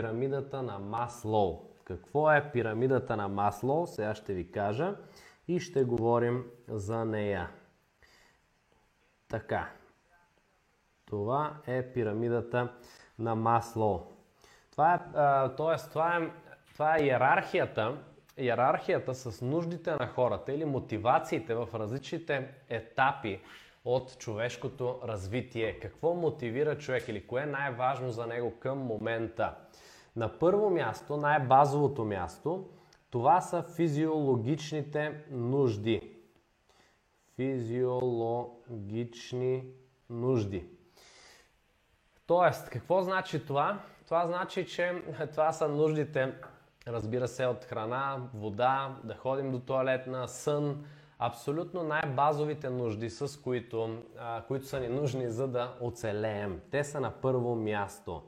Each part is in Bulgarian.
пирамидата на Маслоу. Какво е пирамидата на Маслоу? Сега ще ви кажа и ще говорим за нея. Така. Това е пирамидата на Маслоу. Това е, т.е. това е, това е иерархията, иерархията с нуждите на хората или мотивациите в различните етапи от човешкото развитие. Какво мотивира човек или кое е най-важно за него към момента? На първо място, най-базовото място, това са физиологичните нужди. Физиологични нужди. Тоест, какво значи това? Това значи, че това са нуждите, разбира се, от храна, вода, да ходим до туалетна, сън, абсолютно най-базовите нужди, с които, а, които са ни нужни за да оцелеем. Те са на първо място.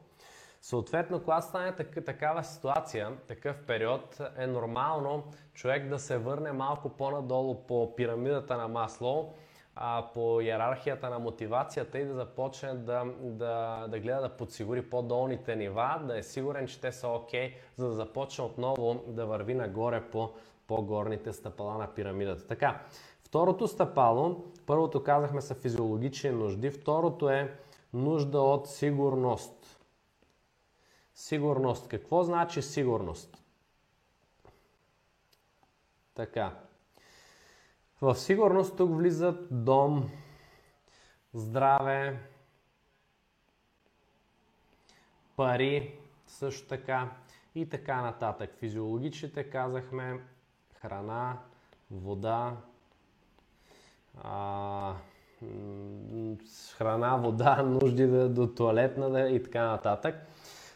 Съответно, когато стане такава ситуация, такъв период, е нормално човек да се върне малко по-надолу по пирамидата на масло, а, по иерархията на мотивацията и да започне да, да, да гледа да подсигури по-долните нива, да е сигурен, че те са окей, okay, за да започне отново да върви нагоре по по-горните стъпала на пирамидата. Така, второто стъпало, първото казахме са физиологични нужди, второто е нужда от сигурност. Сигурност. Какво значи сигурност? Така. В сигурност тук влизат дом, здраве, пари, също така и така нататък. Физиологичните казахме храна, вода, а, храна, вода, нужди до, до туалетна да, и така нататък.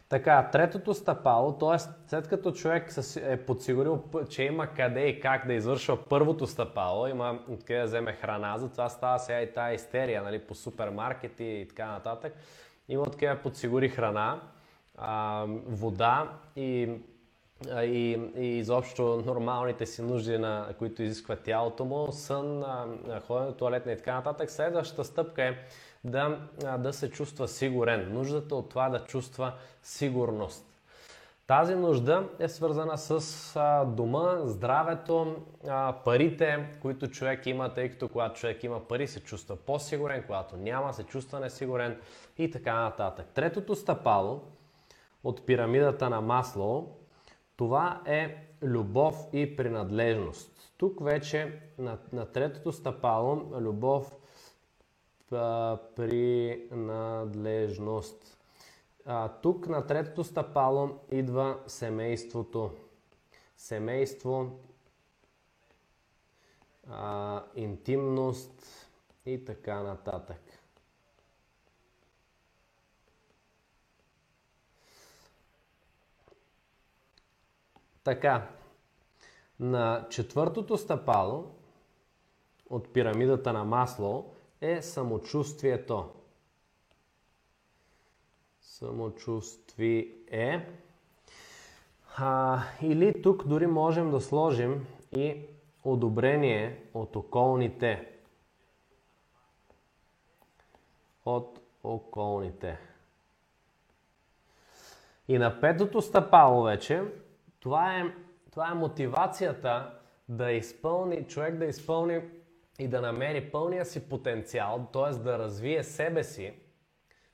Така, третото стъпало, т.е. след като човек е подсигурил, че има къде и как да извършва първото стъпало, има откъде да вземе храна, затова става сега и тази истерия нали, по супермаркети и така нататък. Има откъде да подсигури храна, вода и и, и изобщо нормалните си нужди, на, които изисква тялото му, сън, ходене туалетна и така нататък. Следващата стъпка е да, да се чувства сигурен. Нуждата от това да чувства сигурност. Тази нужда е свързана с а, дома, здравето, парите, които човек има, тъй като когато човек има пари се чувства по-сигурен, когато няма се чувства несигурен и така нататък. Третото стъпало от пирамидата на Масло това е любов и принадлежност. Тук вече на, на третото стъпало любов принадлежност. А, тук на третото стъпало идва семейството. Семейство, а, интимност и така нататък. Така, на четвъртото стъпало от пирамидата на масло е самочувствието. Самочувствие. А, или тук дори можем да сложим и одобрение от околните. От околните. И на петото стъпало вече това е, това е мотивацията да изпълни, човек да изпълни и да намери пълния си потенциал, т.е. да развие себе си,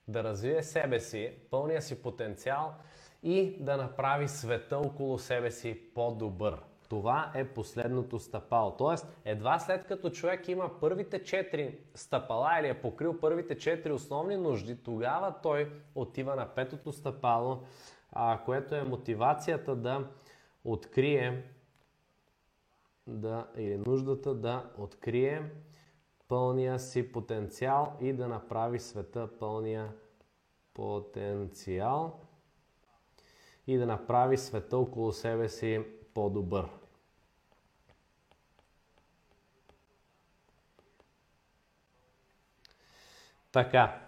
да развие себе си, пълния си потенциал и да направи света около себе си по-добър. Това е последното стъпало. Тоест, едва след като човек има първите четири стъпала или е покрил първите четири основни нужди, тогава той отива на петото стъпало, което е мотивацията да открие да, или нуждата да открие пълния си потенциал и да направи света пълния потенциал и да направи света около себе си по-добър. Така.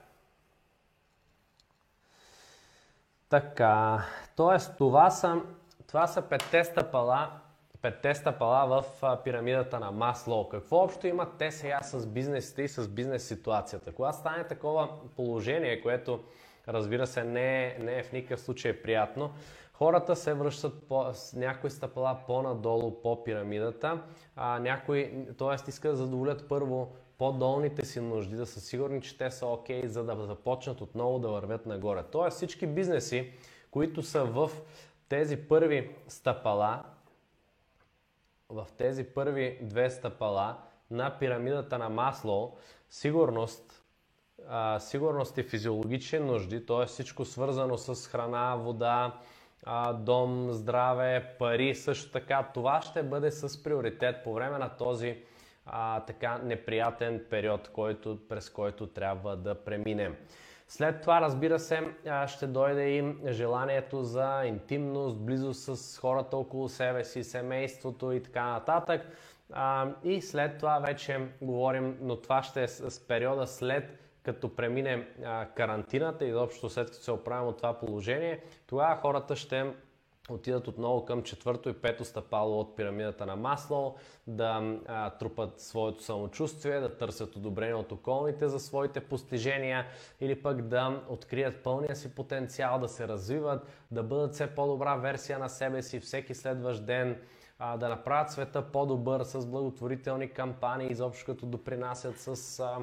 Така. Тоест, това са това са петте стъпала, петте стъпала в пирамидата на Маслоу. Какво общо имат те сега с бизнесите и с бизнес ситуацията? Кога стане такова положение, което разбира се, не е, не е в никакъв случай приятно. Хората се връщат по, с някои стъпала по-надолу по пирамидата, а някои, т.е. искат да задоволят първо по-долните си нужди, да са сигурни, че те са окей, okay, за да започнат отново да вървят нагоре. Тоест всички бизнеси, които са в тези първи стъпала, в тези първи две стъпала на пирамидата на масло, сигурност, а, сигурност и физиологични нужди, т.е. всичко свързано с храна, вода, а, дом, здраве, пари, също така, това ще бъде с приоритет по време на този а, така неприятен период, който, през който трябва да преминем. След това, разбира се, ще дойде и желанието за интимност, близост с хората около себе си, семейството и така нататък. И след това вече говорим, но това ще е с периода след като премине карантината и изобщо след като се оправим от това положение, тогава хората ще отидат отново към четвърто и пето стъпало от пирамидата на масло, да а, трупат своето самочувствие, да търсят одобрение от околните за своите постижения или пък да открият пълния си потенциал, да се развиват, да бъдат все по-добра версия на себе си всеки следващ ден, а, да направят света по-добър с благотворителни кампании, изобщо като допринасят с а,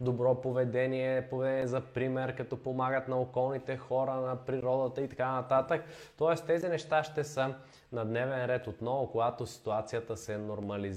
добро поведение, поведение за пример, като помагат на околните хора, на природата и така нататък. Тоест тези неща ще са на дневен ред отново, когато ситуацията се нормализира.